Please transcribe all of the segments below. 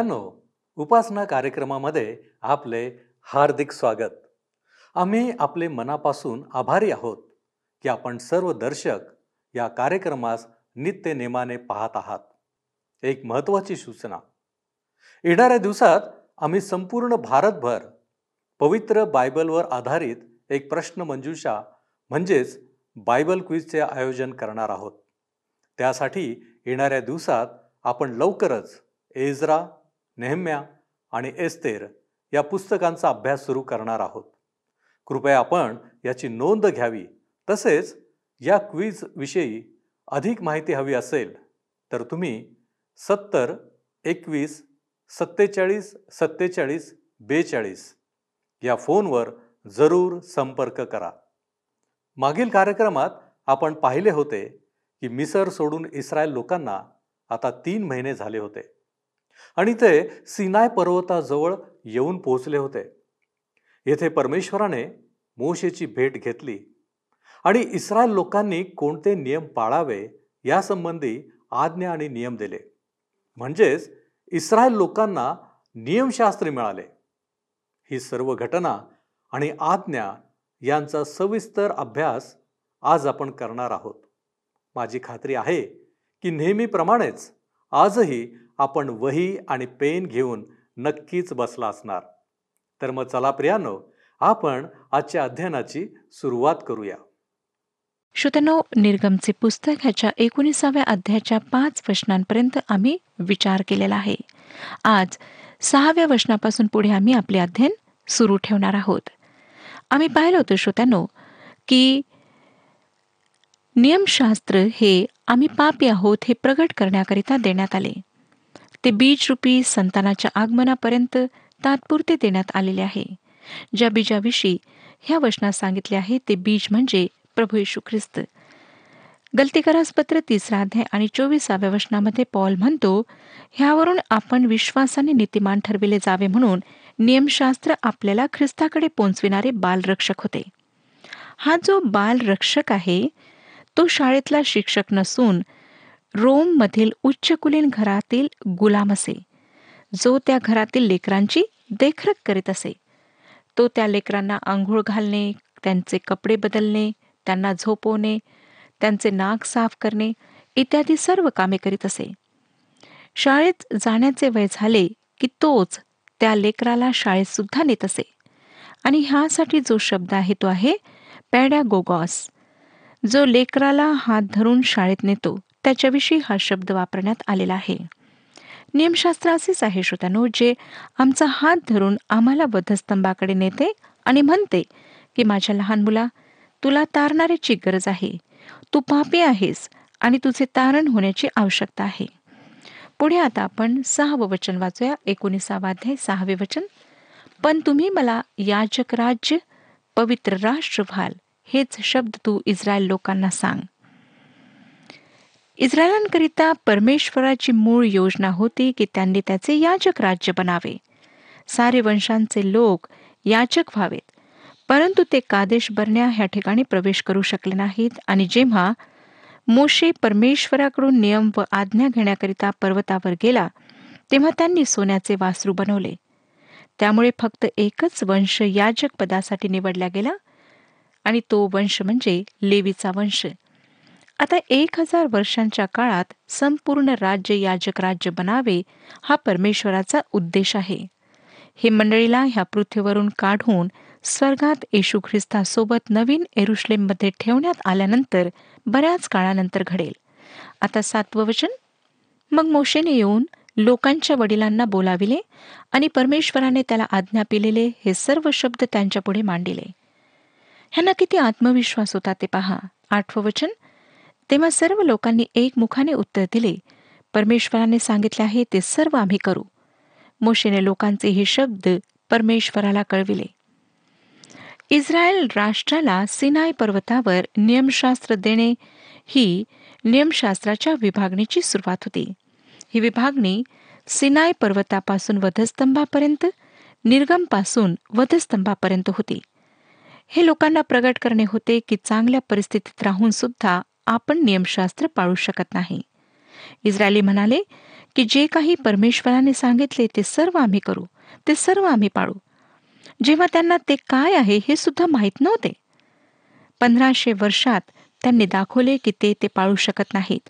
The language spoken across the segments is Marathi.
प्रियानो उपासना कार्यक्रमामध्ये आपले हार्दिक स्वागत. आम्ही आपले मनापासून आभारी आहोत की आपण सर्व दर्शक या कार्यक्रमास नित्य नेमाने पाहत आहात. एक महत्त्वाची सूचना. येणाऱ्या दिवसात आम्ही संपूर्ण भारतभर पवित्र बायबलवर आधारित एक प्रश्नमंजुषा म्हणजेच बायबल क्विजचे आयोजन करणार आहोत. त्यासाठी येणाऱ्या दिवसात आपण लवकरच एझरा नेहम्या आणि एस्तेर या पुस्तकांचा अभ्यास सुरू करणार आहोत. कृपया आपण याची नोंद घ्यावी. तसेच या क्विज विषयी अधिक माहिती हवी असेल तर तुम्ही सत्तर एकवीस सत्तेचाळीस सत्तेचाळीस बेचाळीस या फोनवर जरूर संपर्क करा. मागील कार्यक्रमात आपण पाहिले होते की मिसर सोडून इस्रायल लोकांना आता तीन महिने झाले होते. आणि ते सिनाय पर्वताजवळ येऊन पोहोचले होते. येथे परमेश्वराने मोशेची भेट घेतली आणि इस्रायल लोकांनी कोणते नियम पाळावे यासंबंधी आज्ञा आणि नियम दिले. म्हणजेच इस्रायल लोकांना नियमशास्त्री मिळाले. ही सर्व घटना आणि आज्ञा यांचा सविस्तर अभ्यास आज आपण करणार आहोत. माझी खात्री आहे की नेहमीप्रमाणेच आजही आपण वही आणि पेन घेऊन नक्कीच बसला असणार. तर मग चला प्रियानो आपण आजच्या अध्ययनाची सुरुवात करूया. श्रोतनो निर्गमचे पुस्तक ह्याच्या एकोणीसाव्या अध्यायाच्या पाच वचनांपर्यंत आम्ही विचार केलेला आहे. आज सहाव्या वचनापासून पुढे आम्ही आपले अध्ययन सुरू ठेवणार आहोत. आम्ही पाहिलं होतं श्रोत्यानो की नियमशास्त्र हे आम्ही पापी आहोत हे प्रगट करण्याकरिता देण्यात आले. ते बीजरूपी संतानाच्या आगमनापर्यंत तात्पुरते देण्यात आलेले आहे. ज्या बीजाविषयी ह्या वचनात सांगितले आहे ते बीज म्हणजे प्रभू येशू ख्रिस्त. गलतीकरास पत्र तिसरा अध्याय आणि चोवीसाव्या वचनामध्ये पॉल म्हणतो ह्यावरून आपण विश्वासाने नीतिमान ठरविले जावे म्हणून नियमशास्त्र आपल्याला ख्रिस्ताकडे पोचविणारे बालरक्षक होते. हा जो बालरक्षक आहे तो शाळेतला शिक्षक नसून रोममधील उच्चकुलीन घरातील गुलाम असे. जो त्या घरातील लेकरांची देखरेख करीत असे. तो त्या लेकरांना आंघोळ घालणे त्यांचे कपडे बदलणे त्यांना झोपवणे त्यांचे नाक साफ करणे इत्यादी सर्व कामे करीत असे. शाळेत जाण्याचे वय झाले की तोच त्या लेकराला शाळेत सुद्धा नेत असे. आणि ह्यासाठी जो शब्द आहे तो आहे पॅड्या गोगॉस जो लेकराला हात धरून शाळेत नेतो. त्याच्याविषयी हा शब्द वापरण्यात आलेला आहे. नियमशास्त्र असेच आहे श्रोत्यानो जे आमचा हात धरून आम्हाला वधस्तंभाकडे नेते आणि म्हणते की माझ्या लहान मुला तुला तारणाऱ्याची गरज आहे. तू पापी आहेस आणि तुझे तारण होण्याची आवश्यकता आहे. पुढे आता आपण सहावं वचन वाचूया. एकोणीसावाध्याय सहावे वचन. पण तुम्ही मला याजक राज्य पवित्र राष्ट्र व्हाल हेच शब्द तू इस्रायल लोकांना सांग. इस्रायलांकरिता परमेश्वराची मूळ योजना होती की त्यांनी त्याचे याजक राज्य बनावे. सारे वंशांचे लोक याचक व्हावेत. परंतु ते कादेश बरण्या ह्या ठिकाणी प्रवेश करू शकले नाहीत आणि जेव्हा मोशे परमेश्वराकडून नियम व आज्ञा घेण्याकरिता पर्वतावर गेला तेव्हा त्यांनी सोन्याचे वासरू बनवले. त्यामुळे फक्त एकच वंश याजक पदासाठी निवडला गेला आणि तो वंश म्हणजे लेवीचा वंश. आता एक हजार वर्षांच्या काळात संपूर्ण राज्य याजक राज्य बनावे हा परमेश्वराचा उद्देश आहे. हे मंडळीला ह्या पृथ्वीवरून काढून स्वर्गात येशू ख्रिस्तासोबत नवीन एरुश्लेममध्ये ठेवण्यात आल्यानंतर बऱ्याच काळानंतर घडेल. आता सातवं वचन? मग मोशेने येऊन लोकांच्या वडिलांना बोलाविले आणि परमेश्वराने त्याला आज्ञा पिलेले हे सर्व शब्द त्यांच्यापुढे मांडिले. ह्यांना किती आत्मविश्वास होता ते पहा. आठवं वचन? तेव्हा सर्व लोकांनी एकमुखाने उत्तर दिले. परमेश्वराने सांगितले आहे ते सर्व आम्ही करू. मोशेने लोकांचे हे शब्द परमेश्वराला कळविले. इस्रायल राष्ट्राला सिनाय पर्वतावर नियमशास्त्र देणे ही नियमशास्त्राच्या विभागणीची सुरुवात होती. ही विभागणी सिनाय पर्वतापासून वधस्तंभापर्यंत निर्गमपासून वधस्तंभापर्यंत होती. हे लोकांना प्रगट करणे होते की चांगल्या परिस्थितीत राहून सुद्धा आपण नियमशास्त्र पाळू शकत नाही. इस्रायली म्हणाले की जे काही परमेश्वराने सांगितले ते सर्व आम्ही करू ते सर्व आम्ही पाळू. जेव्हा त्यांना ते काय आहे हे सुद्धा माहीत नव्हते. पंधराशे वर्षात त्यांनी दाखवले की ते ते पाळू शकत नाहीत.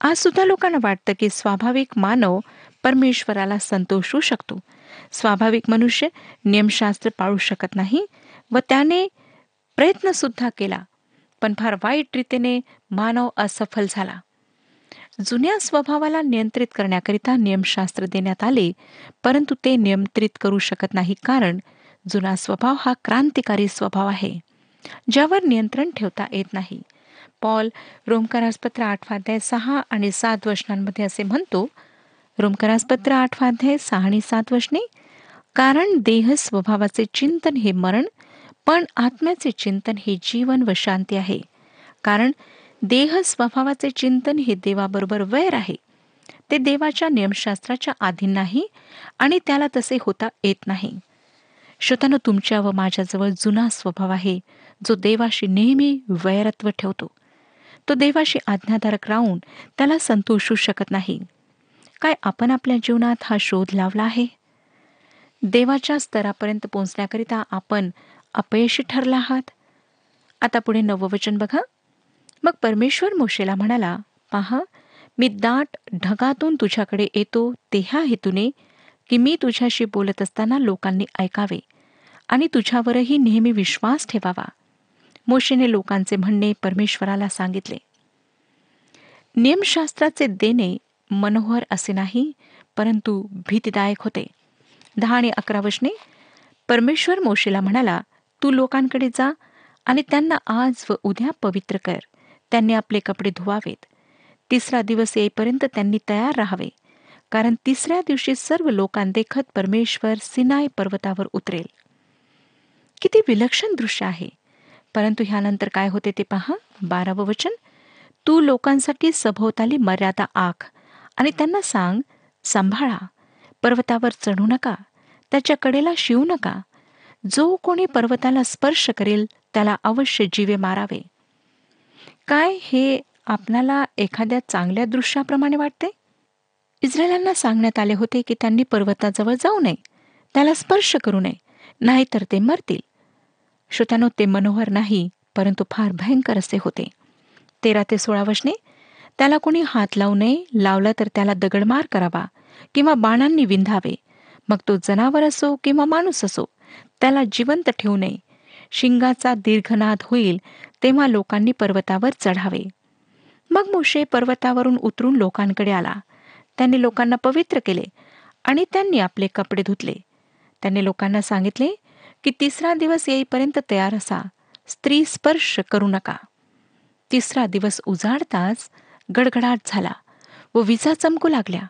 आज सुद्धा लोकांना वाटतं की स्वाभाविक मानव परमेश्वराला संतोषू शकतो. स्वाभाविक मनुष्य नियमशास्त्र पाळू शकत नाही व त्याने प्रयत्नसुद्धा केला. पण फार वाईट रीतीने मानव असफल झाला. जुन्या स्वभावाला नियंत्रित करण्याकरिता नियमशास्त्र देण्यात आले परंतु ते नियंत्रित करू शकत नाही कारण जुना स्वभाव हा क्रांतिकारी स्वभाव आहे ज्यावर नियंत्रण ठेवता येत नाही. पॉल रोमकारासपत्र आठवाध्याय सहा आणि सात वचनांमध्ये असे म्हणतो रोमकारासपत्र आठवाध्याय सहा आणि सात वचने कारण देह स्वभावाचे चिंतन हे मरण पण आत्म्याचे चिंतन हे जीवन व शांती आहे. कारण देह स्वभावाचे चिंतन हे देवाबरोबर वैर आहे. ते देवाच्या नियमशास्त्राच्या अधीन नाही आणि त्याला तसे होता येत नाही. श्रोतानं तुमच्या व माझ्याजवळ जुना स्वभाव आहे जो देवाशी नेहमी वैरत्व ठेवतो. तो देवाशी आज्ञाधारक राहून त्याला संतोषू शकत नाही. काय आपण आपल्या जीवनात हा शोध लावला आहे? देवाच्या स्तरापर्यंत पोहोचण्याकरिता आपण अपयशी ठरला आहात? आता पुढे नववचन बघा. मग परमेश्वर मोशेला म्हणाला पहा मी दाट ढगातून तुझ्याकडे येतो ते ह्या हेतूने की मी तुझ्याशी बोलत असताना लोकांनी ऐकावे आणि तुझ्यावरही नेहमी विश्वास ठेवावा. मोशेने लोकांचे म्हणणे परमेश्वराला सांगितले. नियमशास्त्राचे देणे मनोहर असे नाही परंतु भीतीदायक होते. दहा आणि अकरा वशने परमेश्वर मोशेला म्हणाला तू लोकांकडे जा आणि त्यांना आज व उद्या पवित्र कर. त्यांनी आपले कपडे धुवावेत. तिसरा दिवस येईपर्यंत त्यांनी तयार राहावे. कारण तिसऱ्या दिवशी सर्व लोकांदेखत परमेश्वर सिनाय पर्वतावर उतरेल. किती विलक्षण दृश्य आहे. परंतु ह्यानंतर काय होते ते पहा. बारावं वचन. तू लोकांसाठी सभोवताली मर्यादा आख आणि त्यांना सांग सांभाळा. पर्वतावर चढू नका. त्याच्या कडेला शिवू नका. जो कोणी पर्वताला स्पर्श करेल त्याला अवश्य जीवे मारावे. काय हे आपणाला एखाद्या चांगल्या दृश्याप्रमाणे वाटते? इस्रायलांना सांगण्यात आले होते की त्यांनी पर्वताजवळ जाऊ नये त्याला स्पर्श करू नये नाहीतर ते मरतील. श्रोत्यानो ते मनोहर नाही परंतु फार भयंकर असे होते. तेरा ते सोळा वशने त्याला कोणी हात लावू नये लावला तर त्याला दगडमार करावा किंवा बाणांनी विंधावे. मग तो जनावर असो किंवा माणूस असो त्याला जिवंत ठेवू नये. शिंगाचा दीर्घनाद होईल तेव्हा लोकांनी पर्वतावर चढावे. मग मोशे पर्वतावरून उतरून लोकांकडे आला. त्यांनी लोकांना पवित्र केले आणि त्यांनी आपले कपडे धुतले. त्यांनी लोकांना सांगितले की तिसरा दिवस येईपर्यंत तयार असा. स्त्री स्पर्श करू नका. तिसरा दिवस उजाडताच गडगडाट झाला व विजा चमकू लागल्या.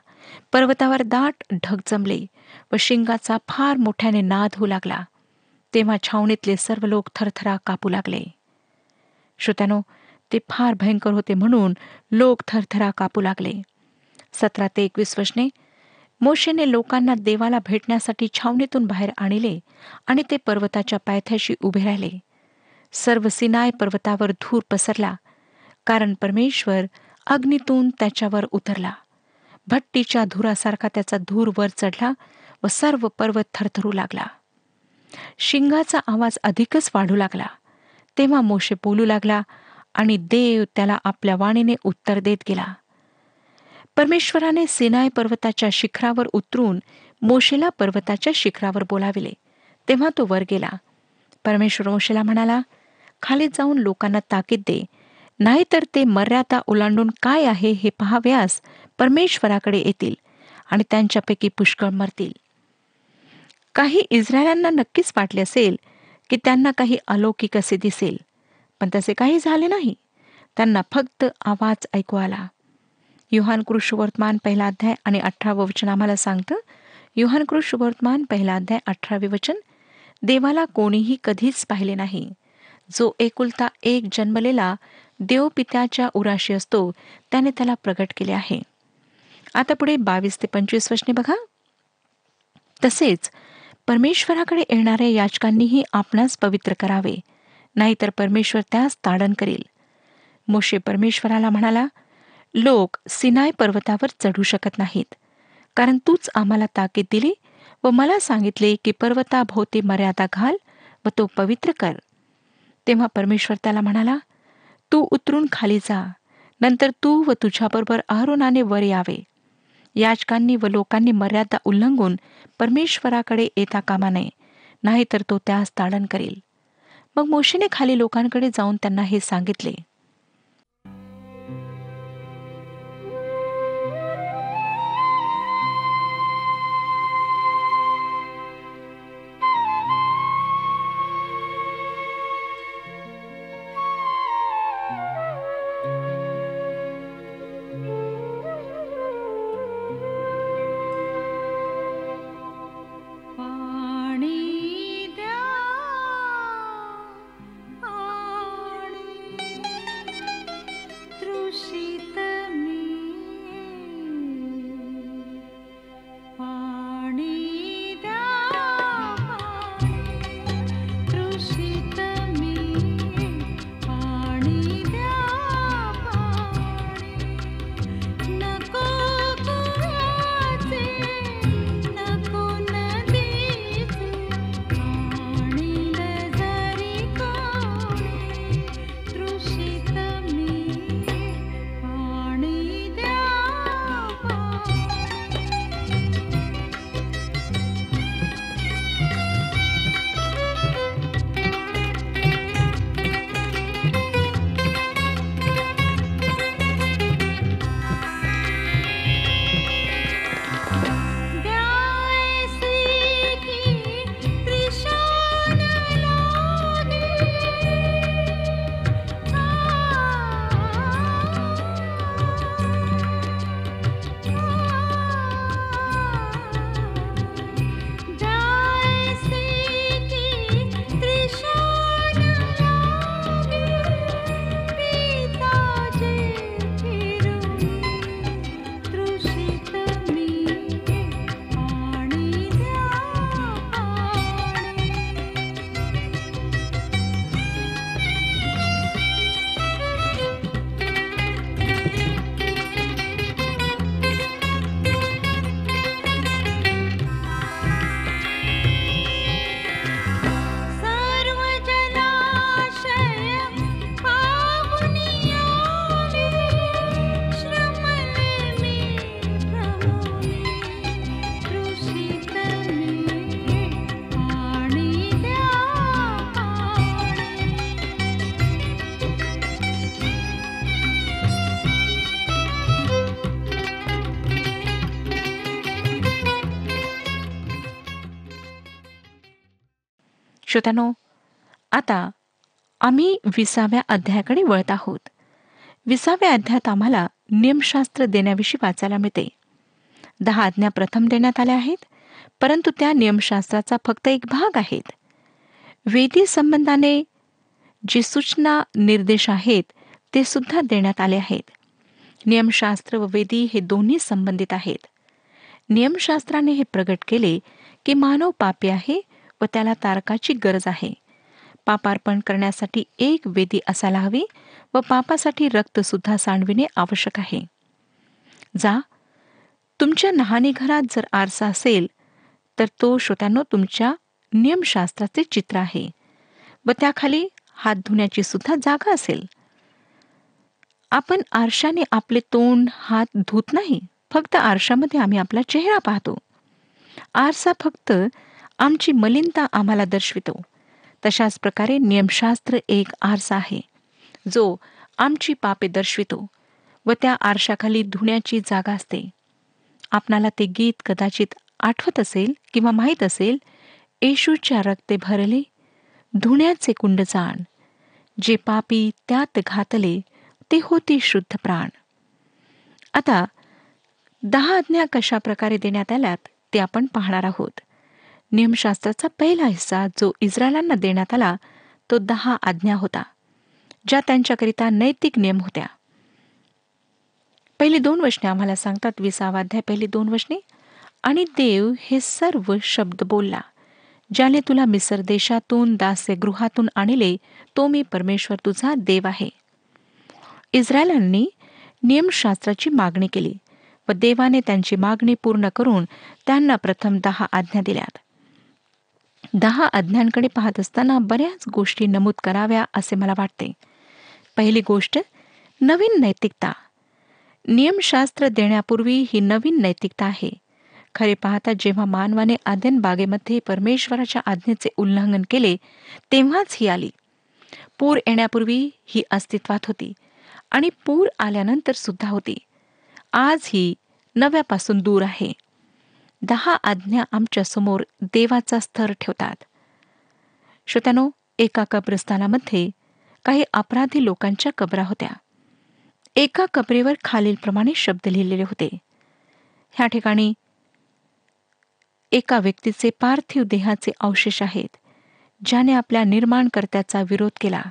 पर्वतावर दाट ढग जमले. व शिंगाचा फार मोठ्याने नाद होऊ लागला. तेव्हा छावणीतले सर्व लोक थरथरा कापू लागले. श्रोत्यानो ते फार भयंकर होते म्हणून लोक थरथरा कापू लागले. सतरा ते एकवीस वशने मोशेने लोकांना देवाला भेटण्यासाठी छावणीतून बाहेर आणले आणि ते पर्वताच्या पायथ्याशी उभे राहिले. सर्व सिनाय पर्वतावर धूर पसरला कारण परमेश्वर अग्नीतून त्याच्यावर उतरला. भट्टीच्या धुरासारखा त्याचा धूर वर चढला व सर्व पर्वत थरथरू लागला. शिंगाचा आवाज अधिकच वाढू लागला. तेव्हा मोशे बोलू लागला आणि देव त्याला आपल्या वाणीने उत्तर देत गेला. परमेश्वराने सिनाय पर्वताच्या शिखरावर उतरून मोशेला पर्वताच्या शिखरावर बोलाविले. तेव्हा तो वर गेला. परमेश्वर मोशेला म्हणाला खाली जाऊन लोकांना ताकीद दे. नाहीतर ते मर्यादा ओलांडून काय आहे हे पहाव्यास परमेश्वराकडे येतील आणि त्यांच्यापैकी पुष्कळ मरतील. काही इस्रायलांना नक्कीच वाटले असेल की त्यांना काही अलौकिक असे दिसेल पण तसे काही झाले नाही. त्यांना फक्त आवाज ऐकू आला. युहान कृष वर्तमान पहिला अध्याय आणि अठरावं वचन आम्हाला सांगतं युहान कृष वर्तमान पहिला अध्याय अठरावे वचन देवाला कोणीही कधीच पाहिले नाही. जो एकुलता एक जन्मलेला देव पित्याच्या उराशी असतो त्याने त्याला प्रगट केले आहे. आता पुढे बावीस ते पंचवीस वचने बघा. तसेच परमेश्वराकडे येणाऱ्या याचकांनीही आपणास पवित्र करावे. नाहीतर परमेश्वर त्यास ताडण करेल. मोशे परमेश्वराला म्हणाला लोक सिनाय पर्वतावर चढू शकत नाहीत. कारण तूच आम्हाला ताकीद दिली व मला सांगितले की पर्वताभोवती मर्यादा घाल व तो पवित्र कर. तेव्हा परमेश्वर त्याला म्हणाला तू उतरून खाली जा. नंतर तू व तुझ्याबरोबर अहरोनाने वर यावे. याचकांनी व लोकांनी मर्यादा उल्लंघून परमेश्वराकडे येता कामा नये नाहीतर तो त्यास ताडण करेल. मग मोशीने खाली लोकांकडे जाऊन त्यांना हे सांगितले श्रोत्यानो आता आम्ही विसाव्या अध्यायाकडे वळत आहोत. विसाव्या अध्यायात आम्हाला नियमशास्त्र देण्याविषयी वाचायला मिळते. दहा आज्ञा प्रथम देण्यात आल्या आहेत परंतु त्या नियमशास्त्राचा फक्त एक भाग आहेत. वेदी संबंधाने जी सूचना निर्देश आहेत ते सुद्धा देण्यात आले आहेत. नियमशास्त्र व वेदी हे दोन्ही संबंधित आहेत. नियमशास्त्राने हे प्रगट केले की मानव पापी आहे व त्याला तारकाची गरज आहे. पापार्पण करण्यासाठी एक वेदी असायला हवी व पापासाठी रक्तसुद्धा सांडविणे आवश्यक आहे. जा तुमच्या नहानी घरात जर आरसा असेल तर तो श्रोत्यांनो तुमच्या नियमशास्त्राचे चित्र आहे व त्याखाली हात धुण्याची सुद्धा जागा असेल. आपण आरशाने आपले तोंड हात धुत नाही फक्त आरशामध्ये आम्ही आपला चेहरा पाहतो. आरसा फक्त आमची मलिनता आम्हाला दर्शवितो. तशाच प्रकारे नियमशास्त्र एक आरसा आहे जो आमची पापे दर्शवितो व त्या आरशाखाली धुण्याची जागा असते. आपणाला ते गीत कदाचित आठवत असेल किंवा माहीत असेल येशूच्या रक्ते भरले धुण्याचे कुंड जाण जे पापी त्यात घातले ते होती शुद्ध प्राण. आता दहा आज्ञा कशा प्रकारे देण्यात आल्यात ते आपण पाहणार आहोत. नियमशास्त्राचा पहिला हिस्सा जो इस्रायलांना देण्यात आला तो दहा आज्ञा होता ज्या त्यांच्याकरिता नैतिक नियम होत्या. पहिली दोन वचने आम्हाला सांगतात विसावा अध्याय पहिली दोन वचने आणि देव हे सर्व शब्द बोलला ज्याने तुला मिसर देशातून दास्य गृहातून आणले तो मी परमेश्वर तुझा देव आहे. इस्रायलांनी नियमशास्त्राची मागणी केली व देवाने त्यांची मागणी पूर्ण करून त्यांना प्रथम दहा आज्ञा दिल्यात. दहा आज्ञांकडे पाहत असताना बऱ्याच गोष्टी नमूद कराव्या असे मला वाटते. पहिली गोष्ट नवीन नैतिकता. नियमशास्त्र देण्यापूर्वी ही नवीन नैतिकता आहे. खरे पाहता जेव्हा मानवाने आद्यन बागेमध्ये परमेश्वराच्या आज्ञेचे उल्लंघन केले तेव्हाच ही आली. पूर येण्यापूर्वी ही अस्तित्वात होती आणि पूर आल्यानंतर सुद्धा होती. आज ही नव्यापासून दूर आहे. दहा आज्ञा आमच्यासमोर देवाचा स्तर ठेवतात. श्रोत्यानो एका कब्रस्थानामध्ये काही अपराधी लोकांच्या कबरा होत्या. एका कबरेवर खालीलप्रमाणे शब्द लिहिलेले होते. ह्या ठिकाणी एका व्यक्तीचे पार्थिव देहाचे अवशेष आहेत ज्याने आपल्या निर्माणकर्त्याचा विरोध केला.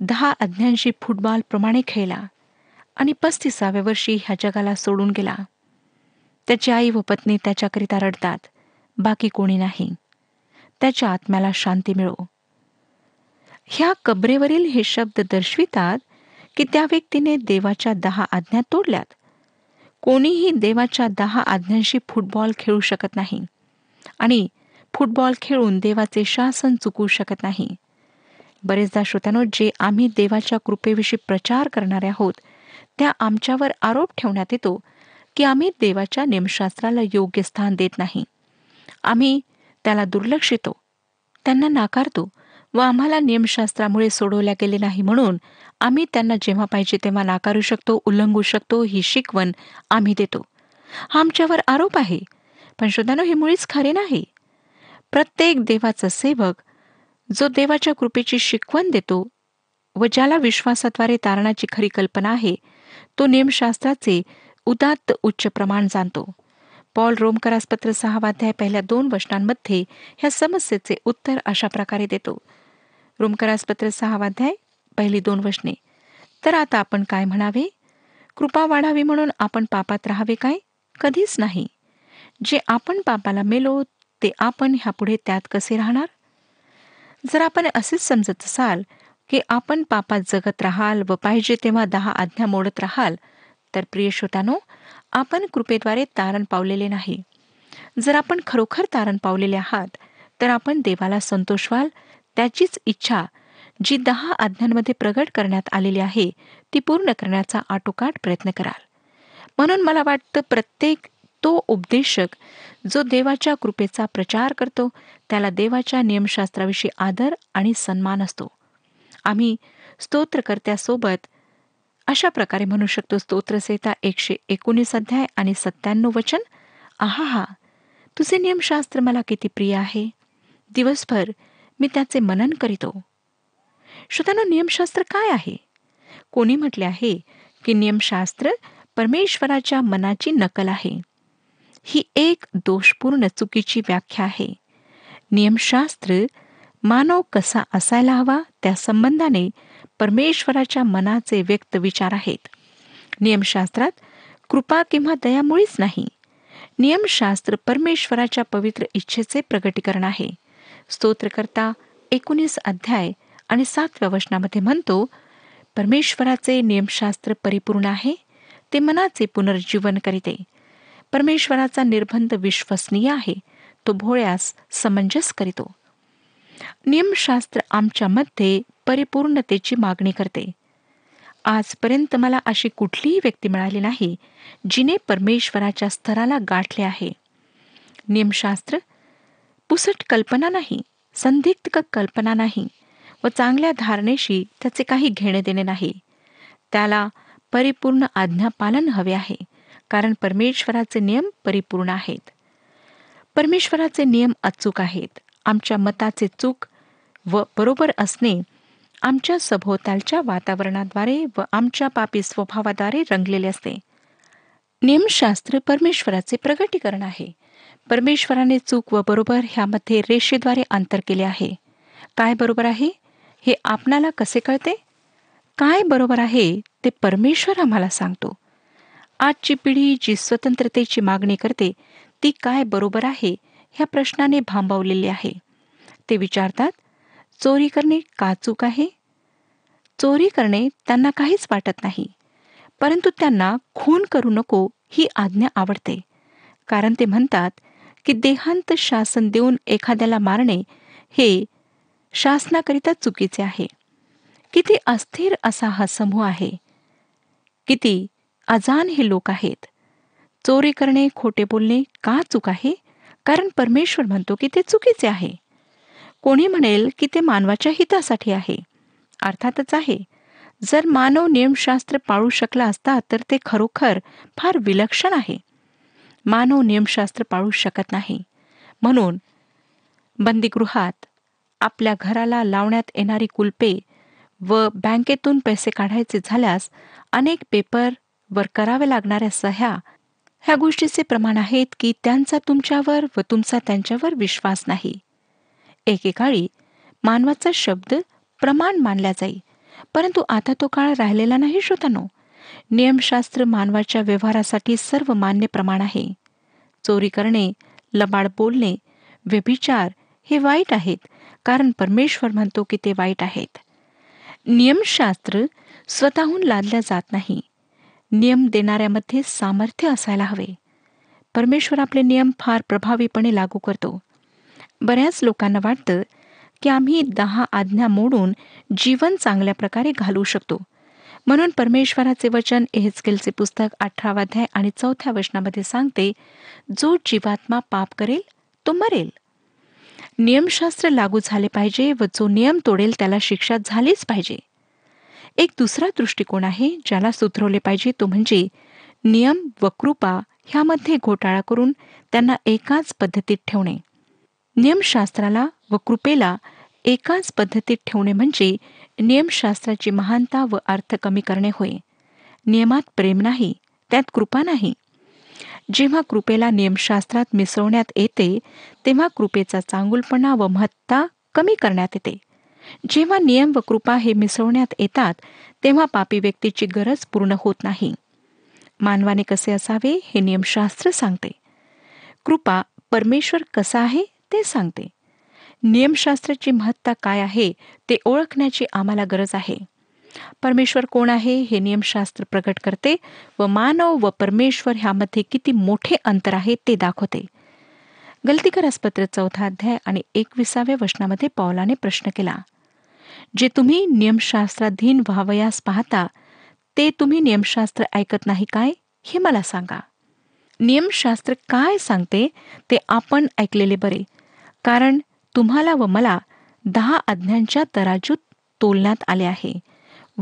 दहा आज्ञांशी फुटबॉल प्रमाणे खेळला आणि पस्तीसाव्या वर्षी ह्या जगाला सोडून गेला. त्याची आई व पत्नी त्याच्याकरिता रडतात. बाकी कोणी नाही. त्याच्या आत्म्याला शांती मिळो. ह्या कबरेवरील हे शब्द दर्शवितात की त्या व्यक्तीने देवाच्या दहा आज्ञा तोडल्यात. कोणीही देवाच्या दहा आज्ञांशी फुटबॉल खेळू शकत नाही. आणि फुटबॉल खेळून देवाचे शासन चुकवू शकत नाही. बरेचदा श्रोत्यानो जे आम्ही देवाच्या कृपेविषयी प्रचार करणारे आहोत त्या आमच्यावर आरोप ठेवण्यात येतो की आम्ही देवाच्या नियमशास्त्राला योग्य स्थान देत नाही. आम्ही त्याला दुर्लक्षितो त्यांना नाकारतो व आम्हाला नियमशास्त्रामुळे सोडवल्या गेले नाही म्हणून आम्ही त्यांना जेव्हा पाहिजे तेव्हा नाकारू शकतो उल्लंघू शकतो ही शिकवण आम्ही देतो. हा आमच्यावर आरोप आहे. पण श्रोतानो हे मुळीच खरे नाही. प्रत्येक देवाचा सेवक जो देवाच्या कृपेची शिकवण देतो व ज्याला विश्वासाद्वारे तारणाची खरी कल्पना आहे तो नियमशास्त्राचे उदात्त उच्च प्रमाण जाणतो. पॉल रोमकरास पत्र सहावाध्याय पहिल्या दोन वचनांमध्ये ह्या समस्येचे उत्तर अशा प्रकारे देतो. रोमकरास पत्र सहावाध्याय पहिली दोन वचने. तर आता आपण काय म्हणावे? कृपा वाढावी म्हणून आपण पापात राहावे काय? कधीच नाही. जे आपण पापाला मेलो ते आपण ह्यापुढे त्यात कसे राहणार? जर आपण असेच समजत असाल की आपण पापात जगत राहाल व पाहिजे तेव्हा दहा आज्ञा मोडत राहाल तर प्रिय श्रोतानो आपण कृपेद्वारे तारण पावलेले नाही. जर आपण खरोखर तारण पावलेले आहात तर आपण देवाला संतोष व्हाल त्याचीच इच्छा जी दहा आज्ञांमध्ये प्रगट करण्यात आलेली आहे ती पूर्ण करण्याचा आटोकाट प्रयत्न कराल. म्हणून मला वाटतं प्रत्येक तो उपदेशक जो देवाच्या कृपेचा प्रचार करतो त्याला देवाच्या नियमशास्त्राविषयी आदर आणि सन्मान असतो. आम्ही स्तोत्रकर्त्यासोबत अशा प्रकारे म्हणू शकतो स्तोत्रसेता एकशे एकोणीस अध्याय आणि सत्त्याण्णव वचन. आहा हा तुझे नियमशास्त्र मला किती प्रिय आहे. दिवसभर मी त्याचे मनन करीतो. श्रोतांनो नियमशास्त्र काय आहे? कोणी म्हटले आहे की नियमशास्त्र परमेश्वराच्या मनाची नकल आहे. ही एक दोषपूर्ण चुकीची व्याख्या आहे. नियमशास्त्र मानव कसा असायला हवा त्या संबंधाने परमेश्वराच्या मनाचे व्यक्त विचार आहेत. नियमशास्त्रात कृपा किंवा दयामुळेच नाही. नियमशास्त्र परमेश्वराच्या पवित्र इच्छेचे प्रगटीकरण आहे. स्तोत्रकर्ता एकोणीस अध्याय आणि सातव्या वचनामध्ये म्हणतो परमेश्वराचे नियमशास्त्र परिपूर्ण आहे ते मनाचे पुनर्जीवन करीते. परमेश्वराचा निर्बंध विश्वसनीय आहे तो भोळ्यास समंजस करीतो. नियमशास्त्र आमच्यामध्ये परिपूर्णतेची मागणी करते. आजपर्यंत मला अशी कुठलीही व्यक्ती मिळाली नाही जिने परमेश्वराच्या स्तराला गाठले आहे. नियमशास्त्र पुसट कल्पना नाही संदिग्ध कल्पना नाही व चांगल्या धारणेशी त्याचे काही घेणे देणे नाही. त्याला परिपूर्ण आज्ञापालन हवे आहे कारण परमेश्वराचे नियम परिपूर्ण आहेत. परमेश्वराचे नियम अचूक आहेत आमच्या मताचे चूक व बरोबर असणे आमच्या सभोवतालच्या वातावरणाद्वारे व आमच्या पापी स्वभावाद्वारे रंगलेले असते. नियमशास्त्र परमेश्वराचे प्रगटीकरण आहे. परमेश्वराने चूक व बरोबर ह्यामध्ये रेषेद्वारे अंतर केले आहे. काय बरोबर आहे? हे आपणाला कसे कळते? काय बरोबर आहे ते परमेश्वर आम्हाला सांगतो. आजची पिढी जी स्वतंत्रतेची मागणी करते ती काय बरोबर आहे ह्या प्रश्नाने भांबावलेली आहे. ते विचारतात चोरी करणे का चूक आहे? चोरी करणे त्यांना काहीच वाटत नाही. परंतु त्यांना खून करू नको ही आज्ञा आवडते. कारण ते म्हणतात की देहांत शासन देऊन एखाद्याला मारणे हे शासनाकरिता चुकीचे आहे. किती अस्थिर असा हा समूह आहे. किती अजान हे लोक आहेत. चोरी करणे खोटे बोलणे का चूक आहे? कारण परमेश्वर म्हणतो की ते चुकीचे आहे. कोणी म्हणेल की ते मानवाच्या हितासाठी आहे. अर्थातच आहे. जर मानव नियमशास्त्र पाळू शकला असता तर ते खरोखर फार विलक्षण आहे. मानव नियमशास्त्र पाळू शकत नाही. म्हणून बंदीगृहात आपल्या घराला लावण्यात येणारी कुलपे व बँकेतून पैसे काढायचे झाल्यास अनेक पेपर वर कराव्या लागणाऱ्या सह्या ह्या गोष्टीचे प्रमाण आहेत की त्यांचा तुमच्यावर व तुमचा त्यांच्यावर विश्वास नाही. एकेकाळी मानवाचा शब्द प्रमाण मानला जाई. परंतु आता तो काळ राहिलेला नाही श्रोतानो. नियमशास्त्र मानवाच्या व्यवहारासाठी सर्व मान्य प्रमाण आहे. चोरी करणे लबाड बोलणे व्यभिचार हे वाईट आहेत कारण परमेश्वर म्हणतो की ते वाईट आहेत. नियमशास्त्र स्वतःहून लादल्या जात नाही. नियम देणाऱ्यामध्ये सामर्थ्य असायला हवे. परमेश्वर आपले नियम फार प्रभावीपणे लागू करतो. बऱ्याच लोकांना वाटतं की आम्ही दहा आज्ञा मोडून जीवन चांगल्या प्रकारे घालवू शकतो. म्हणून परमेश्वराचे वचन एहेचकेलचे पुस्तक अठरावा अध्याय आणि चौथ्या वचनामध्ये सांगते जो जीवात्मा पाप करेल तो मरेल. नियमशास्त्र लागू झाले पाहिजे व जो नियम तोडेल त्याला शिक्षा झालीच पाहिजे. एक दुसरा दृष्टिकोन आहे ज्याला सुधरवले पाहिजे तो म्हणजे नियम व कृपा ह्यामध्ये घोटाळा करून त्यांना एकाच पद्धतीत ठेवणे. नियमशास्त्राला व कृपेला एकाच पद्धतीत ठेवणे म्हणजे नियमशास्त्राची महानता व अर्थ कमी करणे होय. नियमात प्रेम नाही त्यात कृपा नाही. जेव्हा कृपेला नियमशास्त्रात मिसळण्यात येते तेव्हा कृपेचा चांगुलपणा व महत्ता कमी करण्यात येते. जेव्हा नियम व कृपा हे मिसळण्यात येतात तेव्हा पापी व्यक्तीची गरज पूर्ण होत नाही. मानवाने कसे असावे हे नियमशास्त्र सांगते. कृपा परमेश्वर कसा आहे? ते सांगते. नियमशास्त्राची महत्ता काय आहे ते ओळखण्याची आम्हाला गरज आहे. परमेश्वर कोण आहे हे नियमशास्त्र प्रकट करते व मानव व परमेश्वर ह्यामध्ये किती मोठे अंतर आहे ते दाखवते. गलतीकरासपत्र चौथा अध्याय आणि एकविसाव्या वचनामध्ये पौलाने प्रश्न केला. जे तुम्ही नियमशास्त्राधीन व्हावयास पाहता ते तुम्ही नियमशास्त्र ऐकत नाही काय हे मला सांगा. नियमशास्त्र काय सांगते ते आपण ऐकलेले बरे. कारण तुम्हाला व मला दहा आज्ञांच्या तराजूत तोलण्यात आले आहे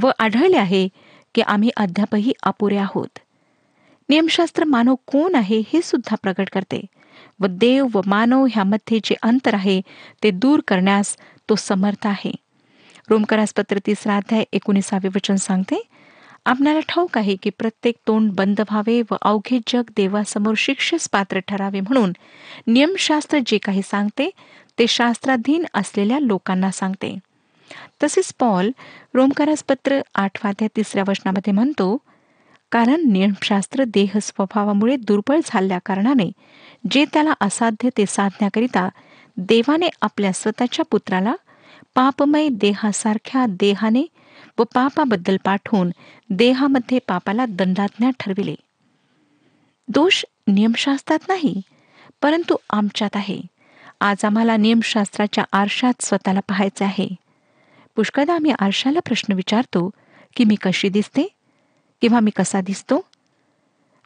व आढळले आहे की आम्ही अद्यापही अपुरे आहोत. नियमशास्त्र मानव कोण आहे हे सुद्धा प्रकट करते व देव व मानव ह्यामध्ये जे अंतर आहे ते दूर करण्यास तो समर्थ आहे. रोमकरास पत्र तिसरा अध्याय एकोणीसावे वचन सांगते आपणाला ठाऊक आहे की प्रत्येक तोंड बंद व्हावे व अवघे जग देवासमोर शिक्षेस पात्र ठरावे म्हणून नियमशास्त्र जे काही सांगते ते शास्त्राधीन असलेल्या लोकांना सांगते. तसेच पॉल रोमकारास पत्र आठवाद्या तिसऱ्या वचनामध्ये म्हणतो कारण नियमशास्त्र देह स्वभावामुळे दुर्बळ झाल्या कारणाने जे त्याला असाध्य ते साधण्याकरिता देवाने आपल्या स्वतःच्या पुत्राला पापमय देहासारख्या देहाने व पापाबद्दल पाठवून देहामध्ये पापाला दंडाज्ञा ठरविले. दोष नियमशास्त्रात नाही परंतु आमच्यात आहे. आज आम्हाला नियमशास्त्राच्या आरशात स्वतःला पाहायचे आहे. पुष्कळदा आम्ही आरशाला प्रश्न विचारतो की मी कशी दिसते? किंवा मी कसा दिसतो?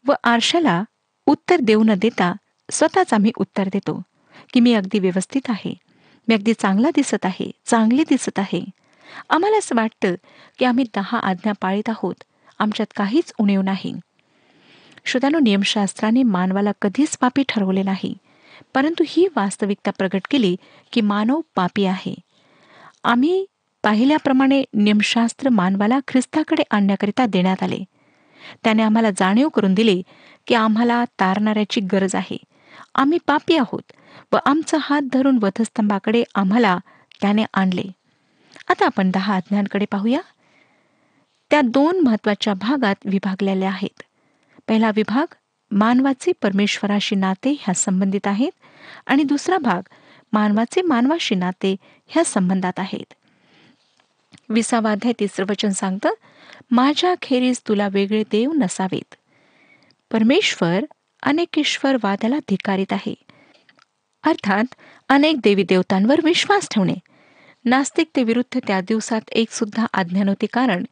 व आरशाला उत्तर देऊ न देता स्वतःच आम्ही उत्तर देतो की मी अगदी व्यवस्थित आहे. मी अगदी चांगला दिसत आहे चांगली दिसत आहे. आम्हाला असं वाटतं की आम्ही दहा आज्ञा पाळीत आहोत. आमच्यात काहीच उणीव नाही. श्रोत्यानो नियमशास्त्राने मानवाला कधीच पापी ठरवले नाही. परंतु ही वास्तविकता प्रगट केली की मानव पापी आहे. आम्ही पाहिल्याप्रमाणे नियमशास्त्र मानवाला ख्रिस्ताकडे आणण्याकरिता देण्यात आले. त्याने आम्हाला जाणीव करून दिले की आम्हाला तारणाऱ्याची गरज आहे. आम्ही पापी आहोत व आमचा हात धरून वधस्तंभाकडे आम्हाला त्याने आणले. आता आपण दहा आज्ञांकडे पाहूया. त्या दोन महत्त्वाच्या भागात विभागलेल्या आहेत. पहिला विभाग मानवाचे परमेश्वराशी नाते ह्या संबंधित आहेत आणि दुसरा भाग मानवाचे मानवाशी नाते ह्या संबंधात आहेत. विसावा अध्याय तिसरं वचन सांगतं माझ्या खेरीज तुला वेगळे देव नसावेत. परमेश्वर अनेकेश्वरवादाला धिकारीत आहे. अर्थात अनेक देवी देवतांवर विश्वास ठेवणे. नास्तिकतेविरुद्ध त्या दिवसात एक सुद्धा आज्ञा नव्हती कारण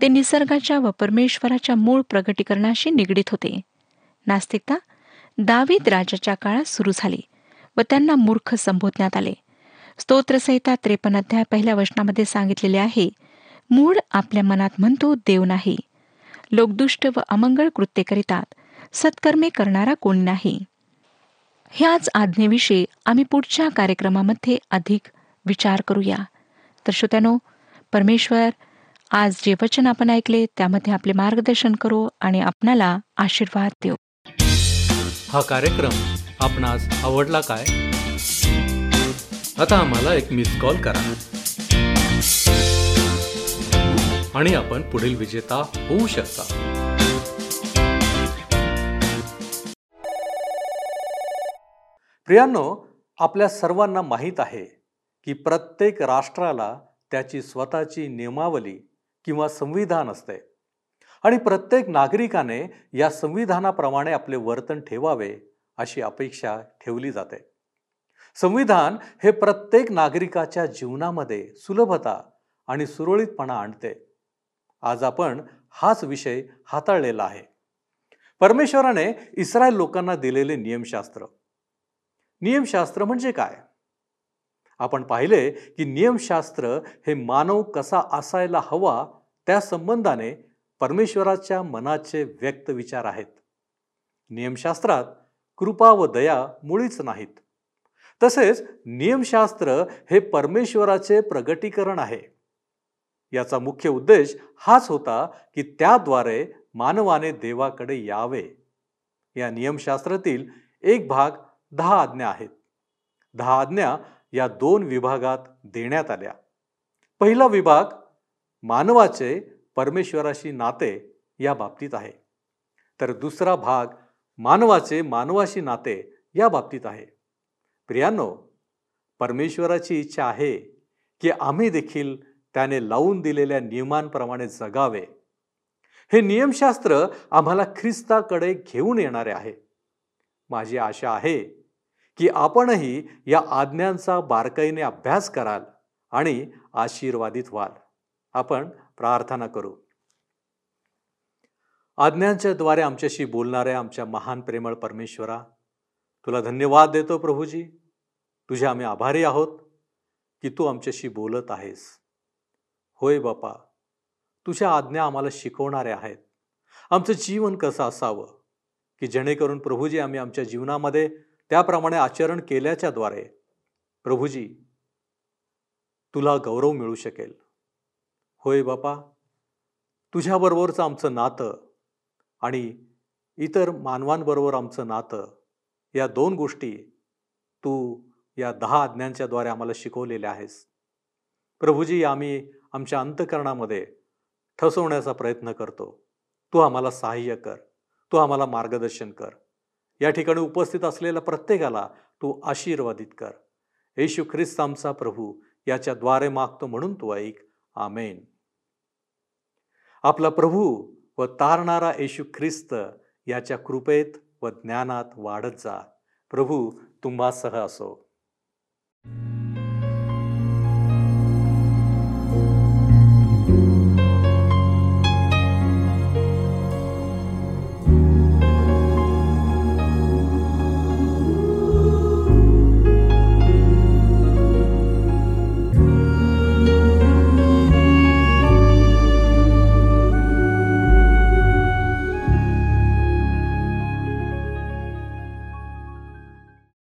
ते निसर्गाच्या व परमेश्वराच्या मूळ प्रगटीकरणाशी निगडीत होते. नास्तिकता दावीद राजाच्या काळात सुरू झाली व त्यांना मूर्ख संबोधण्यात आले. स्तोत्रसहिता त्रेपन्न अध्याय पहिल्या वचनामध्ये सांगितलेले आहे मूळ आपल्या मनात म्हणतो देव नाही. लोक दुष्ट व अमंगळ कृत्य करीतात. सत्कर्मे करणारा कोणी नाही. ह्याच आज्ञेविषयी आम्ही पुढच्या कार्यक्रमामध्ये अधिक विचार करूया. तर श्रोत्यानो परमेश्वर आज जे वचन आपण ऐकले त्यामध्ये आपले मार्गदर्शन करू आणि आपणाला आशीर्वाद देऊ हा कार्यक्रम आपणास आवडला काय? आता आम्हाला एक मिस कॉल करा. आणि आपण पुढील विजेता होऊ शकता. प्रियांनो आपल्या सर्वांना माहीत आहे की प्रत्येक राष्ट्राला त्याची स्वतःची नियमावली किंवा संविधान असते. आणि प्रत्येक नागरिकाने या संविधानाप्रमाणे आपले वर्तन ठेवावे अशी अपेक्षा ठेवली जाते. संविधान हे प्रत्येक नागरिकाच्या जीवनामध्ये सुलभता आणि सुरळीतपणा आणते. आज आपण हाच विषय हाताळलेला आहे. परमेश्वराने इस्रायल लोकांना दिलेले नियमशास्त्र. नियमशास्त्र म्हणजे काय? आपण पाहिले की नियमशास्त्र हे मानव कसा असायला हवा त्या संबंधाने परमेश्वराच्या मनाचे व्यक्त विचार आहेत. नियमशास्त्रात कृपा व दया मुळीच नाहीत. तसेच नियमशास्त्र हे परमेश्वराचे प्रगटीकरण आहे. याचा मुख्य उद्देश हाच होता की त्याद्वारे मानवाने देवाकडे यावे. या नियमशास्त्रातील एक भाग दहा आज्ञा आहेत. दहा आज्ञा या दोन विभागात देण्यात आल्या. पहिला विभाग मानवाचे परमेश्वराशी नाते या बाबतीत आहे. तर दुसरा भाग मानवाचे मानवाशी नाते या बाबतीत आहे. प्रियांनो परमेश्वराची इच्छा आहे की आम्ही देखील त्याने लावून दिलेल्या नियमांप्रमाणे जगावे. हे नियमशास्त्र आम्हाला ख्रिस्ताकडे घेऊन येणारे आहे. माझी आशा आहे की आपणही या आज्ञांचा बारकाईने अभ्यास कराल आणि आशीर्वादित व्हाल. आपण प्रार्थना करू. आज्ञांच्या द्वारे आमच्याशी बोलणाऱ्या आमच्या महान प्रेमळ परमेश्वरा तुला धन्यवाद देतो प्रभूजी. तुझे आम्ही आभारी आहोत की तू आमच्याशी बोलत आहेस. होय बापा तुझ्या आज्ञा आम्हाला शिकवणाऱ्या आहेत. आमचं जीवन कसं असावं की जेणेकरून प्रभूजी आम्ही आमच्या जीवनामध्ये त्याप्रमाणे आचरण केल्याच्याद्वारे प्रभूजी तुला गौरव मिळू शकेल. होय बापा तुझ्याबरोबरचं आमचं नातं आणि इतर मानवांबरोबर आमचं नातं या दोन गोष्टी तू या दहा आज्ञांच्याद्वारे आम्हाला शिकवलेल्या आहेस. प्रभूजी आम्ही आमच्या अंतकरणामध्ये ठसवण्याचा प्रयत्न करतो. तू आम्हाला सहाय्य कर. तू आम्हाला मार्गदर्शन कर. या ठिकाणी उपस्थित असलेल्या प्रत्येकाला तू आशीर्वादित कर. येशू ख्रिस्त आमचा प्रभू याच्या द्वारे मागतो म्हणून तू ऐक. आमेन. आपला प्रभू व तारणारा येशू ख्रिस्त याच्या कृपेत व ज्ञानात वाढत जा. प्रभू तुम्हा सह असो.